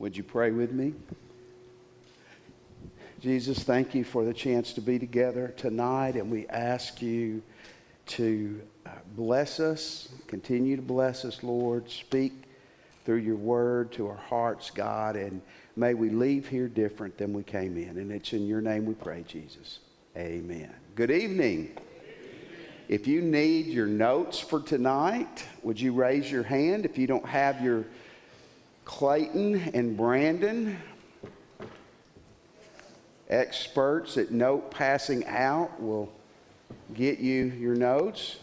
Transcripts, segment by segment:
Would you pray with me? Jesus, thank you for the chance to be together tonight, and we ask you to uh, bless us, continue to bless us, Lord. Speak through your word to our hearts, God, and may we leave here different than we came in. And it's in your name we pray, Jesus. Amen. Good evening. If you need your notes for tonight, would you raise your hand? If you don't have your Clayton and Brandon, experts at note passing out, will get you your notes.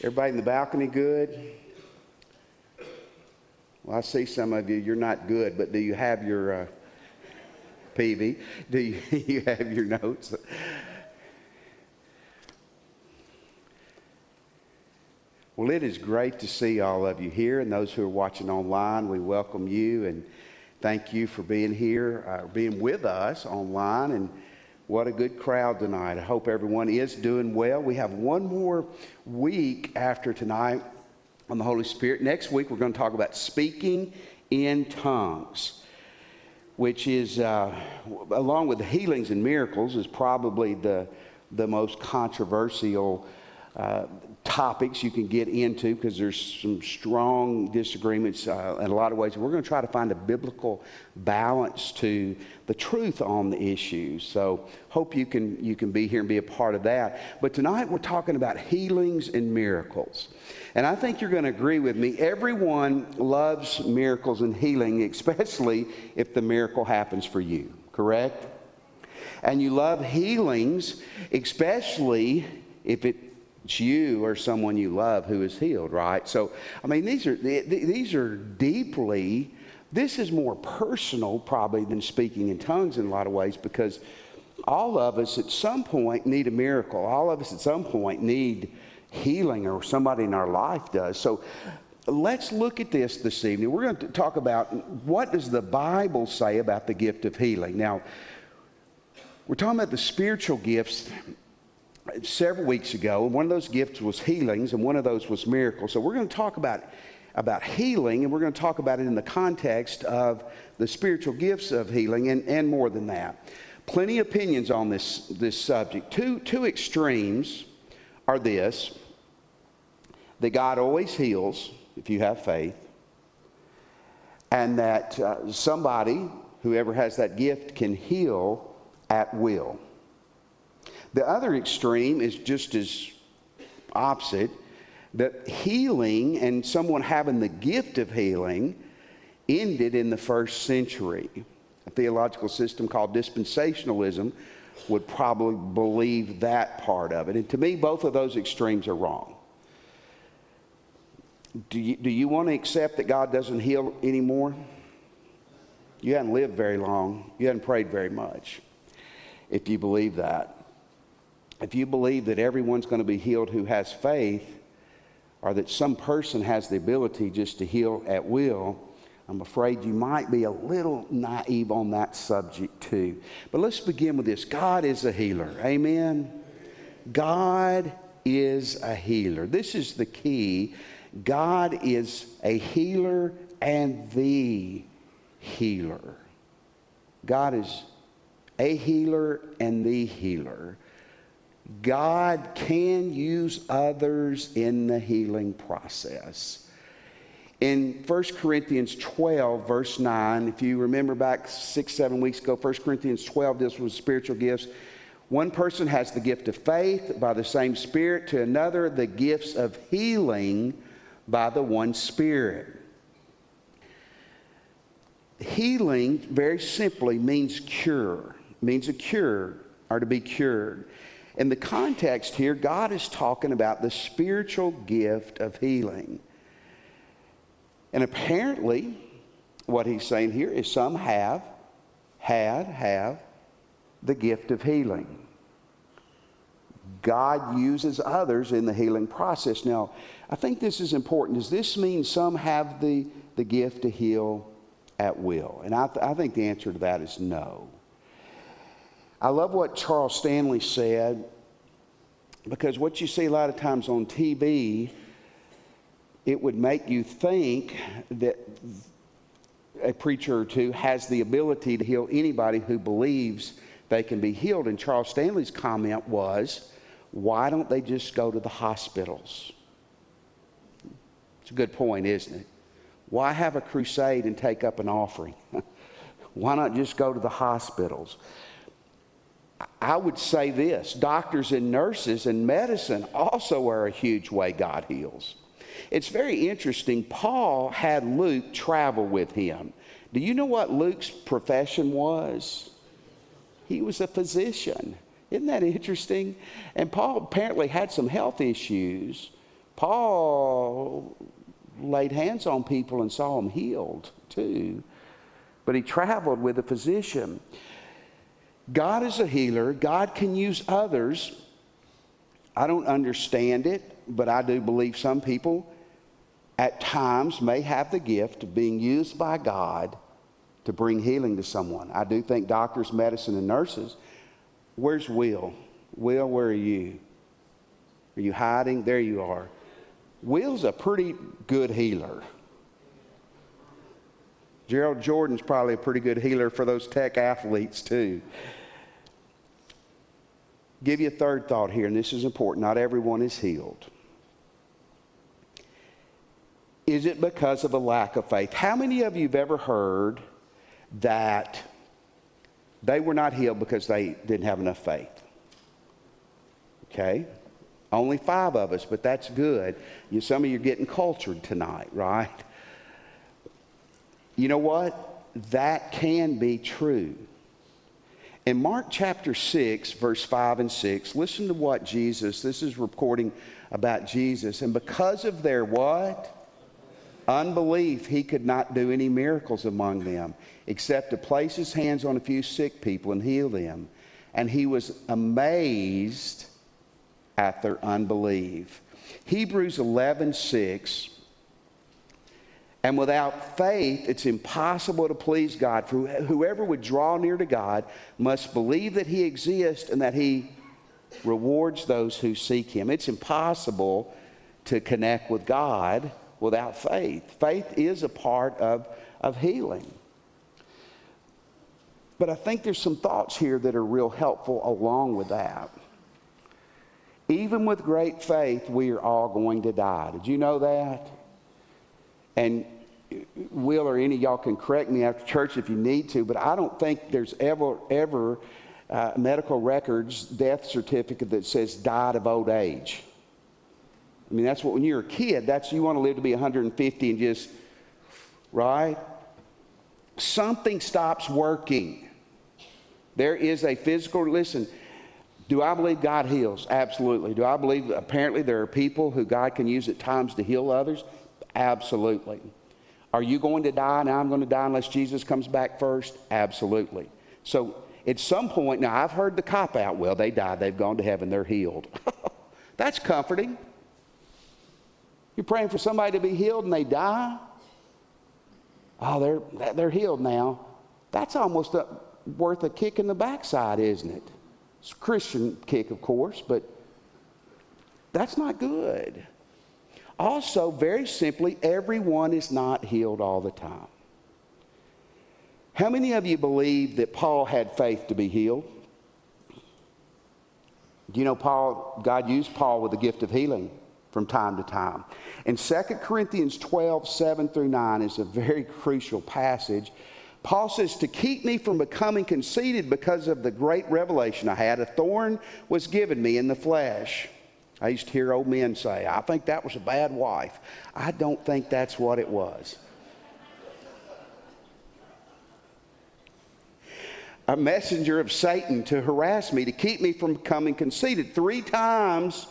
Everybody in the balcony good? Well, I see some of you, you're not good, but do you have your uh, PV? Do you, you have your notes? Well, it is great to see all of you here and those who are watching online. We welcome you and thank you for being here, uh, being with us online. And what a good crowd tonight. I hope everyone is doing well. We have one more week after tonight on the Holy Spirit. Next week, we're going to talk about speaking in tongues, which is, uh, along with the healings and miracles, is probably the, the most controversial uh, topics you can get into because there's some strong disagreements uh, in a lot of ways. We're going to try to find a biblical balance to the truth on the issues. So hope you can you can be here and be a part of that. But tonight we're talking about healings and miracles. And I think you're going to agree with me. Everyone loves miracles and healing, especially if the miracle happens for you, correct? And you love healings, especially if it it's you or someone you love who is healed, right? So, I mean, these are, these are deeply, this is more personal probably than speaking in tongues in a lot of ways because all of us at some point need a miracle. All of us at some point need healing or somebody in our life does. So, let's look at this this evening. We're going to talk about what does the Bible say about the gift of healing. Now, we're talking about the spiritual gifts several weeks ago, and one of those gifts was healings, and one of those was miracles. So we're going to talk about about healing, and we're going to talk about it in the context of the spiritual gifts of healing, and, and more than that. Plenty of opinions on this this subject. Two two extremes are this: that God always heals if you have faith, and that uh, somebody, whoever has that gift, can heal at will. The other extreme is just as opposite that healing and someone having the gift of healing ended in the first century. A theological system called dispensationalism would probably believe that part of it. And to me, both of those extremes are wrong. Do you, do you want to accept that God doesn't heal anymore? You haven't lived very long. You haven't prayed very much if you believe that if you believe that everyone's going to be healed who has faith, or that some person has the ability just to heal at will, I'm afraid you might be a little naive on that subject too. But let's begin with this God is a healer. Amen. God is a healer. This is the key. God is a healer and the healer. God is a healer and the healer. God can use others in the healing process. In 1 Corinthians 12, verse 9, if you remember back six, seven weeks ago, 1 Corinthians 12, this was spiritual gifts. One person has the gift of faith by the same Spirit, to another, the gifts of healing by the one Spirit. Healing, very simply, means cure, means a cure or to be cured. In the context here, God is talking about the spiritual gift of healing. And apparently, what he's saying here is some have, had, have the gift of healing. God uses others in the healing process. Now, I think this is important. Does this mean some have the, the gift to heal at will? And I, th- I think the answer to that is no. I love what Charles Stanley said. Because what you see a lot of times on TV, it would make you think that a preacher or two has the ability to heal anybody who believes they can be healed. And Charles Stanley's comment was, why don't they just go to the hospitals? It's a good point, isn't it? Why have a crusade and take up an offering? why not just go to the hospitals? I would say this doctors and nurses and medicine also are a huge way God heals. It's very interesting. Paul had Luke travel with him. Do you know what Luke's profession was? He was a physician. Isn't that interesting? And Paul apparently had some health issues. Paul laid hands on people and saw them healed too. But he traveled with a physician. God is a healer, God can use others. I don't understand it, but I do believe some people at times may have the gift of being used by God to bring healing to someone. I do think doctors, medicine, and nurses. Where's Will? Will, where are you? Are you hiding? There you are. Will's a pretty good healer. Gerald Jordan's probably a pretty good healer for those tech athletes, too. Give you a third thought here, and this is important. Not everyone is healed. Is it because of a lack of faith? How many of you have ever heard that they were not healed because they didn't have enough faith? Okay? Only five of us, but that's good. You, some of you are getting cultured tonight, right? You know what? That can be true. In Mark chapter 6, verse 5 and 6, listen to what Jesus, this is reporting about Jesus. And because of their what? unbelief, he could not do any miracles among them except to place his hands on a few sick people and heal them. And he was amazed at their unbelief. Hebrews 11 6. And without faith, it's impossible to please God. For whoever would draw near to God must believe that He exists and that He rewards those who seek Him. It's impossible to connect with God without faith. Faith is a part of, of healing. But I think there's some thoughts here that are real helpful along with that. Even with great faith, we are all going to die. Did you know that? And Will or any y'all can correct me after church if you need to, but I don't think there's ever, ever uh, medical records, death certificate that says died of old age. I mean, that's what when you're a kid, that's you want to live to be 150 and just, right? Something stops working. There is a physical, listen, do I believe God heals? Absolutely. Do I believe apparently there are people who God can use at times to heal others? Absolutely. Are you going to die? Now I'm going to die unless Jesus comes back first? Absolutely. So at some point, now I've heard the cop out, well, they died, they've gone to heaven, they're healed. That's comforting. You're praying for somebody to be healed and they die? Oh, they're, they're healed now. That's almost a, worth a kick in the backside, isn't it? It's a Christian kick, of course, but that's not good. Also, very simply, everyone is not healed all the time. How many of you believe that Paul had faith to be healed? Do you know Paul, God used Paul with the gift of healing? from time to time. And 2 Corinthians 12, 7 through 9 is a very crucial passage. Paul says, To keep me from becoming conceited because of the great revelation I had, a thorn was given me in the flesh. I used to hear old men say, I think that was a bad wife. I don't think that's what it was. A messenger of Satan to harass me, to keep me from becoming conceited. Three times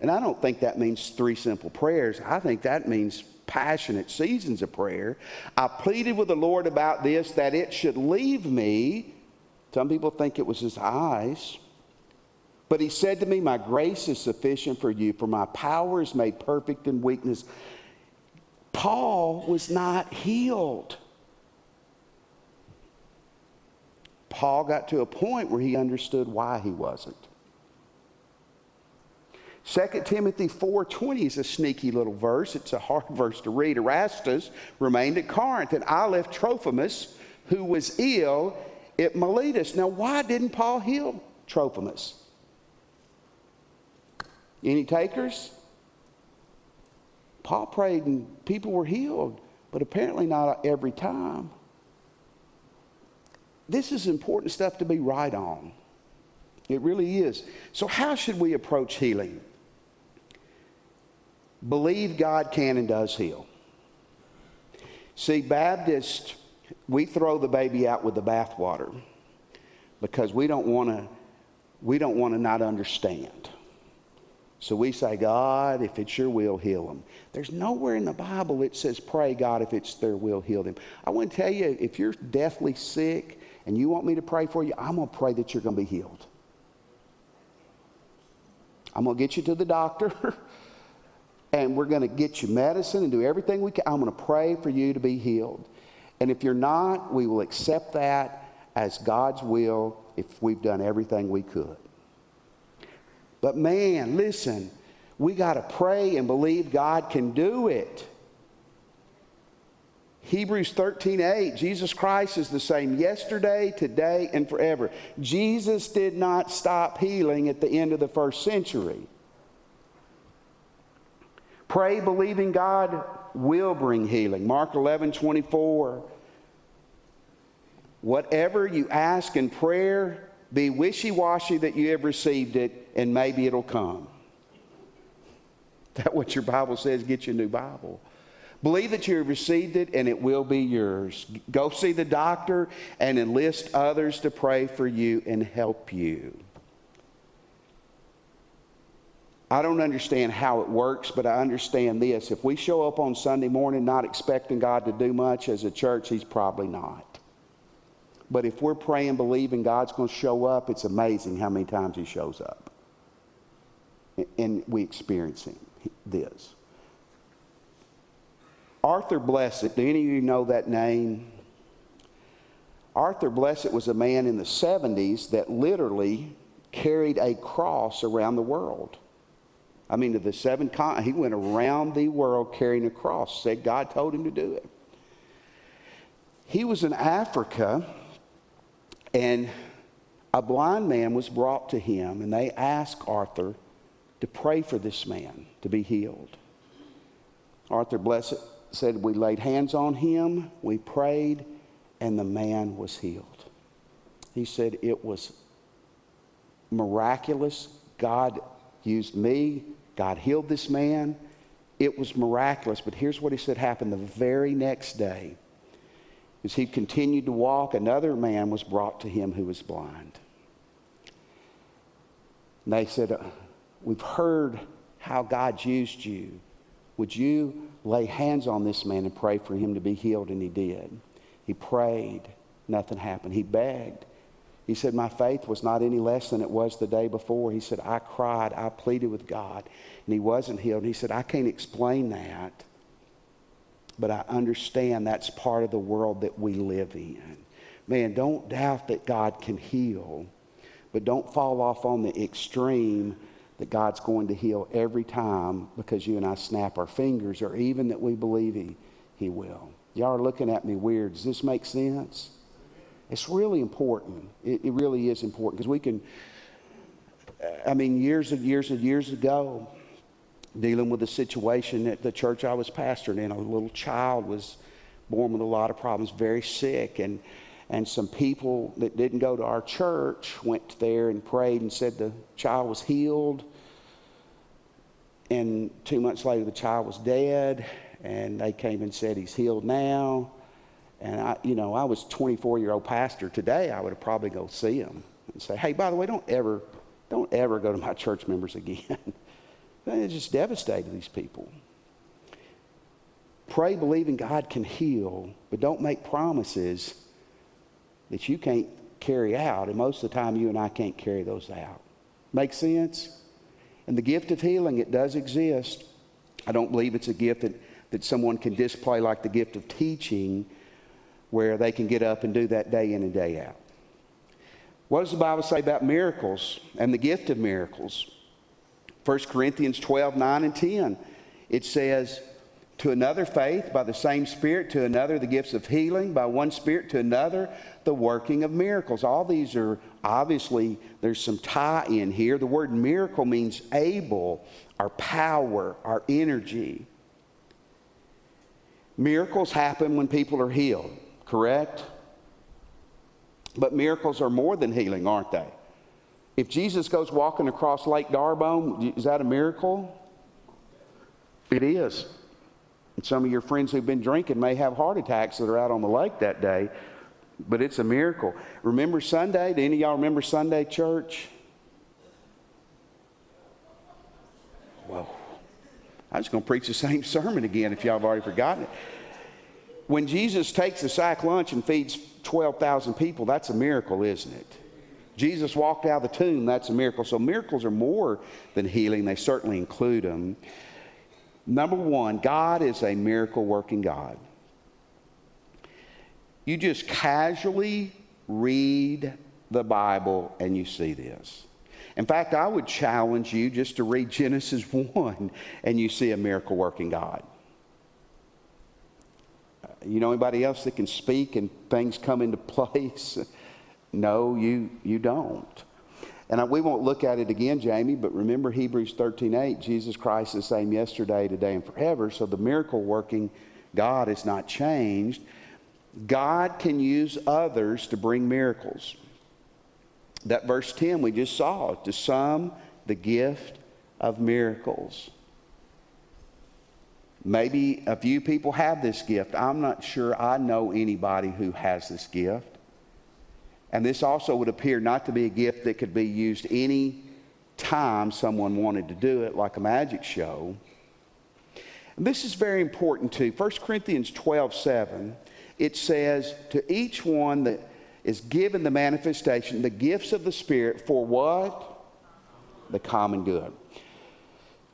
and I don't think that means three simple prayers. I think that means passionate seasons of prayer. I pleaded with the Lord about this that it should leave me. Some people think it was his eyes. But he said to me, My grace is sufficient for you, for my power is made perfect in weakness. Paul was not healed. Paul got to a point where he understood why he wasn't. 2 Timothy 4.20 is a sneaky little verse. It's a hard verse to read. Erastus remained at Corinth, and I left Trophimus, who was ill at Miletus. Now, why didn't Paul heal Trophimus? Any takers? Paul prayed and people were healed, but apparently not every time. This is important stuff to be right on. It really is. So, how should we approach healing? Believe God can and does heal. See, Baptists, we throw the baby out with the bathwater because we don't want to we don't want to not understand. So we say, God, if it's your will, heal them. There's nowhere in the Bible it says, pray, God, if it's their will, heal them. I want to tell you, if you're deathly sick and you want me to pray for you, I'm going to pray that you're going to be healed. I'm going to get you to the doctor and we're going to get you medicine and do everything we can. I'm going to pray for you to be healed. And if you're not, we will accept that as God's will if we've done everything we could. But man, listen, we got to pray and believe God can do it. Hebrews 13, 8, Jesus Christ is the same yesterday, today, and forever. Jesus did not stop healing at the end of the first century. Pray, believing God will bring healing. Mark 11, 24. Whatever you ask in prayer, be wishy washy that you have received it, and maybe it'll come. That what your Bible says, get you a new Bible. Believe that you have received it and it will be yours. Go see the doctor and enlist others to pray for you and help you. I don't understand how it works, but I understand this. If we show up on Sunday morning not expecting God to do much as a church, He's probably not. But if we're praying, believing God's going to show up, it's amazing how many times He shows up. And we experience Him, this. Arthur Blessitt, do any of you know that name? Arthur Blessitt was a man in the 70s that literally carried a cross around the world. I mean, to the seven continents, he went around the world carrying a cross, said God told him to do it. He was in Africa and a blind man was brought to him, and they asked Arthur to pray for this man to be healed. Arthur Blessitt said, We laid hands on him, we prayed, and the man was healed. He said, It was miraculous. God used me, God healed this man. It was miraculous. But here's what he said happened the very next day. As he continued to walk, another man was brought to him who was blind. And they said, uh, We've heard how God used you. Would you lay hands on this man and pray for him to be healed? And he did. He prayed. Nothing happened. He begged. He said, My faith was not any less than it was the day before. He said, I cried. I pleaded with God. And he wasn't healed. He said, I can't explain that but I understand that's part of the world that we live in. Man, don't doubt that God can heal, but don't fall off on the extreme that God's going to heal every time because you and I snap our fingers or even that we believe He, he will. Y'all are looking at me weird. Does this make sense? It's really important. It, it really is important because we can, I mean, years and years and years ago, dealing with a situation at the church I was pastoring in. A little child was born with a lot of problems, very sick, and and some people that didn't go to our church went there and prayed and said the child was healed. And two months later, the child was dead, and they came and said he's healed now. And I, you know, I was 24 year old pastor. Today, I would have probably go see him and say, "Hey, by the way, don't ever, don't ever go to my church members again." It just devastated these people. Pray, believing God can heal, but don't make promises that you can't carry out. And most of the time, you and I can't carry those out. Make sense? And the gift of healing, it does exist. I don't believe it's a gift that, that someone can display like the gift of teaching, where they can get up and do that day in and day out. What does the Bible say about miracles and the gift of miracles? 1 Corinthians 12, 9 and 10. It says, to another faith by the same Spirit, to another the gifts of healing by one Spirit, to another the working of miracles. All these are obviously, there's some tie in here. The word miracle means able, our power, our energy. Miracles happen when people are healed, correct? But miracles are more than healing, aren't they? If Jesus goes walking across Lake D'Arbonne, is that a miracle? It is. And some of your friends who've been drinking may have heart attacks that are out on the lake that day, but it's a miracle. Remember Sunday? Do any of y'all remember Sunday church? Whoa. I'm just going to preach the same sermon again if y'all have already forgotten it. When Jesus takes the sack lunch and feeds 12,000 people, that's a miracle, isn't it? Jesus walked out of the tomb, that's a miracle. So miracles are more than healing, they certainly include them. Number one, God is a miracle working God. You just casually read the Bible and you see this. In fact, I would challenge you just to read Genesis 1 and you see a miracle working God. You know anybody else that can speak and things come into place? No, you, you don't. And we won't look at it again, Jamie, but remember Hebrews 13 8, Jesus Christ is the same yesterday, today, and forever. So the miracle working God is not changed. God can use others to bring miracles. That verse 10 we just saw to some, the gift of miracles. Maybe a few people have this gift. I'm not sure I know anybody who has this gift. And this also would appear not to be a gift that could be used any time someone wanted to do it, like a magic show. And this is very important too. 1 Corinthians 12 7, it says, To each one that is given the manifestation, the gifts of the Spirit, for what? The common good.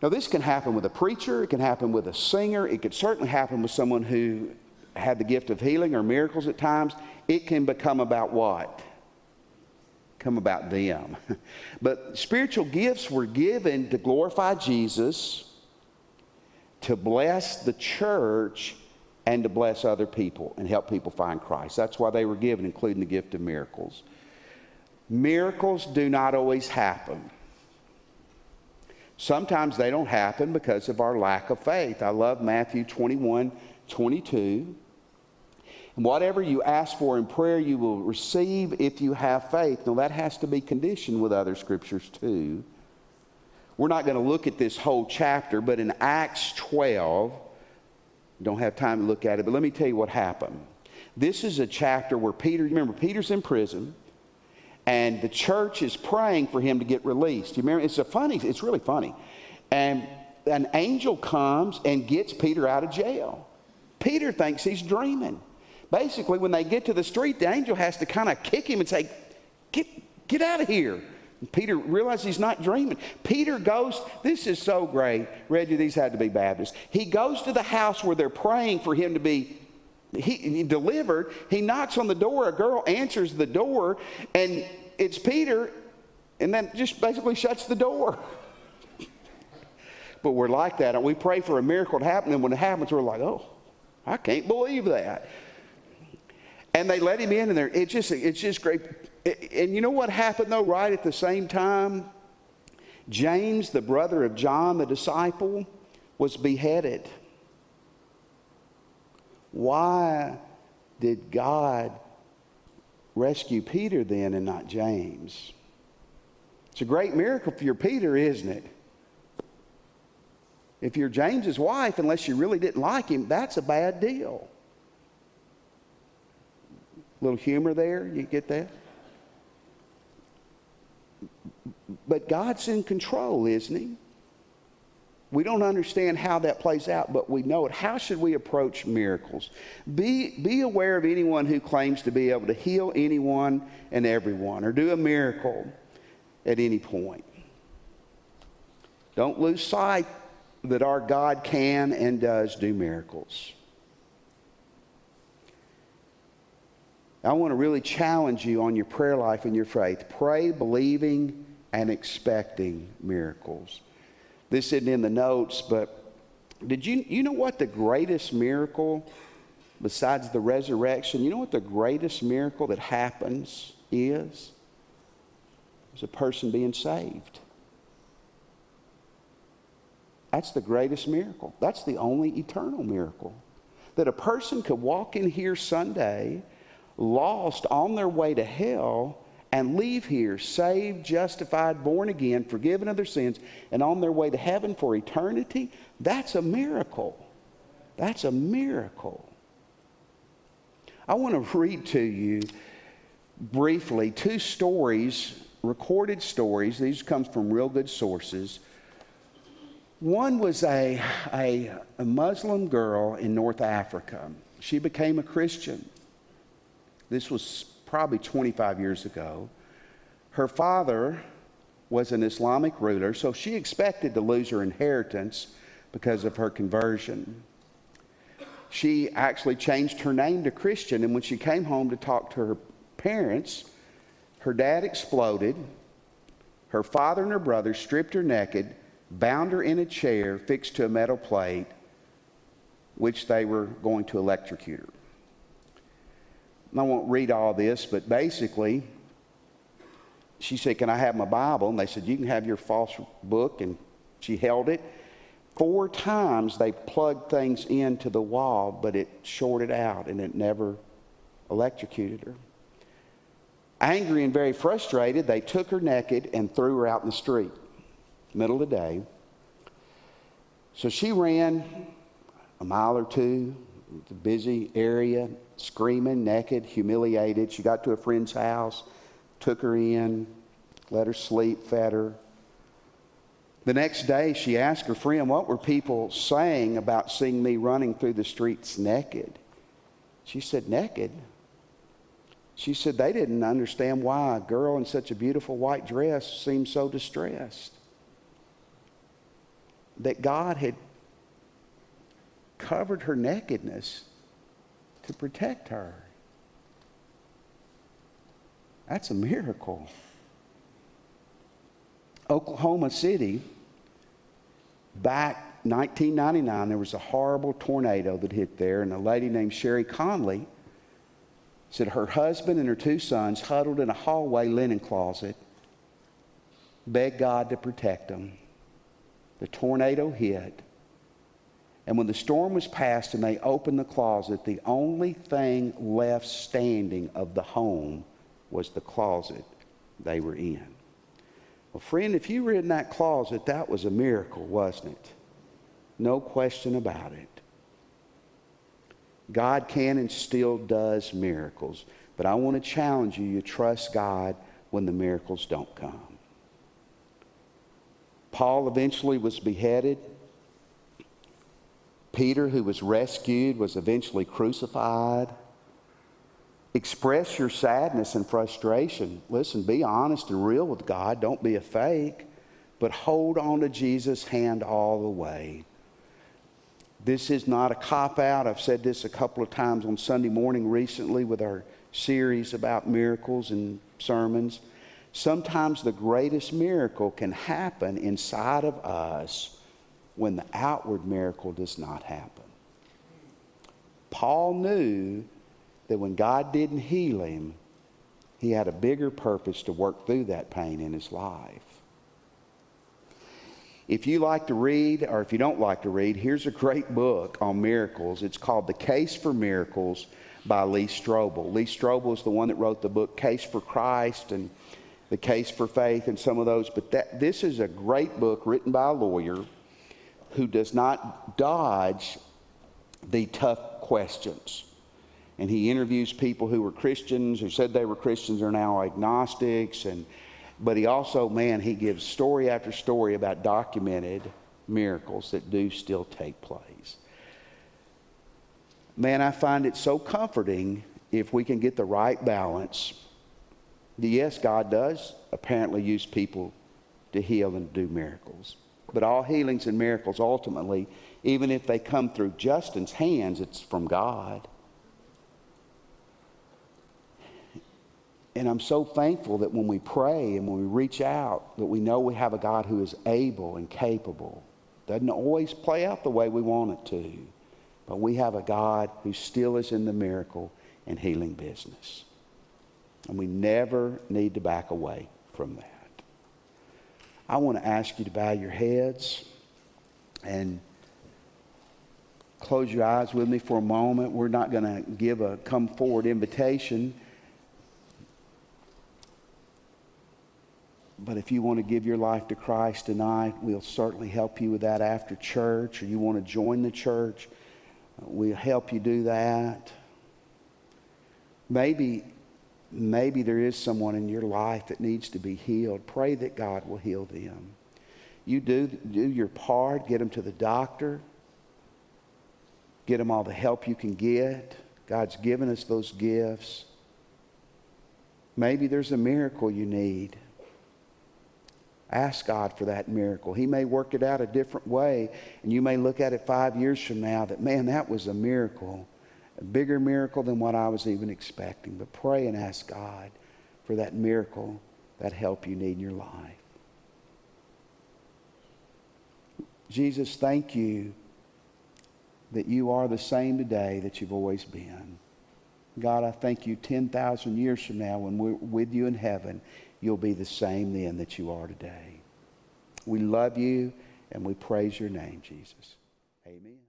Now, this can happen with a preacher, it can happen with a singer, it could certainly happen with someone who had the gift of healing or miracles at times. It can become about what? Come about them. But spiritual gifts were given to glorify Jesus, to bless the church, and to bless other people and help people find Christ. That's why they were given, including the gift of miracles. Miracles do not always happen. Sometimes they don't happen because of our lack of faith. I love Matthew 21 22. Whatever you ask for in prayer, you will receive if you have faith. Now, that has to be conditioned with other scriptures, too. We're not going to look at this whole chapter, but in Acts 12, don't have time to look at it, but let me tell you what happened. This is a chapter where Peter, remember, Peter's in prison, and the church is praying for him to get released. You remember, it's a funny, it's really funny. And an angel comes and gets Peter out of jail. Peter thinks he's dreaming. Basically, when they get to the street, the angel has to kind of kick him and say, Get, get out of here. And Peter realizes he's not dreaming. Peter goes, this is so great. Reggie, these had to be Baptists. He goes to the house where they're praying for him to be he, he delivered. He knocks on the door. A girl answers the door, and it's Peter, and then just basically shuts the door. but we're like that. And we pray for a miracle to happen, and when it happens, we're like, oh, I can't believe that. And they let him in, and it's just it's just great. And you know what happened though? Right at the same time, James, the brother of John, the disciple, was beheaded. Why did God rescue Peter then and not James? It's a great miracle for your Peter, isn't it? If you're James's wife, unless you really didn't like him, that's a bad deal little humor there. You get that? But God's in control, isn't He? We don't understand how that plays out, but we know it. How should we approach miracles? Be, be aware of anyone who claims to be able to heal anyone and everyone or do a miracle at any point. Don't lose sight that our God can and does do miracles. I want to really challenge you on your prayer life and your faith. Pray believing and expecting miracles. This isn't in the notes, but did you, you know what the greatest miracle besides the resurrection, you know what the greatest miracle that happens is? Is a person being saved. That's the greatest miracle. That's the only eternal miracle. That a person could walk in here Sunday, lost on their way to hell, and leave here saved, justified, born again, forgiven of their sins, and on their way to heaven for eternity. That's a miracle. That's a miracle. I want to read to you briefly two stories, recorded stories. These come from real good sources. One was a, a, a Muslim girl in North Africa. She became a Christian. This was probably 25 years ago. Her father was an Islamic ruler, so she expected to lose her inheritance because of her conversion she actually changed her name to Christian. And when she came home to talk to her parents, her dad exploded. Her father and her brother stripped her naked, bound her in a chair fixed to a metal plate, which they were going to electrocute her. I won't read all this, but basically, she said, Can I have my Bible? And they said, You can have your false book. And she held it. Four times they plugged things into the wall, but it shorted out and it never electrocuted her. Angry and very frustrated, they took her naked and threw her out in the street, middle of the day. So she ran a mile or two, it's a busy area, screaming, naked, humiliated. She got to a friend's house, took her in, let her sleep, fed her. The next day, she asked her friend, What were people saying about seeing me running through the streets naked? She said, Naked? She said they didn't understand why a girl in such a beautiful white dress seemed so distressed. That God had covered her nakedness to protect her. That's a miracle. Oklahoma City back 1999, there was a horrible tornado that hit there, and a lady named Sherry Conley said her husband and her two sons huddled in a hallway linen closet, begged God to protect them. The tornado hit. And when the storm was past and they opened the closet, the only thing left standing of the home was the closet they were in. Well, friend, if you were in that closet, that was a miracle, wasn't it? No question about it. God can and still does miracles, but I want to challenge you to trust God when the miracles don't come. Paul eventually was beheaded. Peter, who was rescued, was eventually crucified. Express your sadness and frustration. Listen, be honest and real with God. Don't be a fake, but hold on to Jesus' hand all the way. This is not a cop out. I've said this a couple of times on Sunday morning recently with our series about miracles and sermons. Sometimes the greatest miracle can happen inside of us when the outward miracle does not happen. Paul knew that when God didn't heal him, he had a bigger purpose to work through that pain in his life. If you like to read, or if you don't like to read, here's a great book on miracles. It's called The Case for Miracles by Lee Strobel. Lee Strobel is the one that wrote the book Case for Christ and The Case for Faith and some of those. But that, this is a great book written by a lawyer who does not dodge the tough questions and he interviews people who were Christians, who said they were Christians, are now agnostics. And, but he also, man, he gives story after story about documented miracles that do still take place. Man, I find it so comforting if we can get the right balance. Yes, God does apparently use people to heal and do miracles. But all healings and miracles ultimately, even if they come through Justin's hands, it's from God. and I'm so thankful that when we pray and when we reach out, that we know we have a God who is able and capable. Doesn't always play out the way we want it to, but we have a God who still is in the miracle and healing business. And we never need to back away from that. I want to ask you to bow your heads and close your eyes with me for a moment. We're not going to give a come forward invitation. But if you want to give your life to Christ tonight, we'll certainly help you with that after church, or you want to join the church, we'll help you do that. Maybe, maybe there is someone in your life that needs to be healed. Pray that God will heal them. You do, do your part, get them to the doctor, get them all the help you can get. God's given us those gifts. Maybe there's a miracle you need. Ask God for that miracle. He may work it out a different way, and you may look at it five years from now that, man, that was a miracle, a bigger miracle than what I was even expecting. But pray and ask God for that miracle, that help you need in your life. Jesus, thank you that you are the same today that you've always been. God, I thank you 10,000 years from now when we're with you in heaven you'll be the same then that you are today. We love you and we praise your name, Jesus. Amen.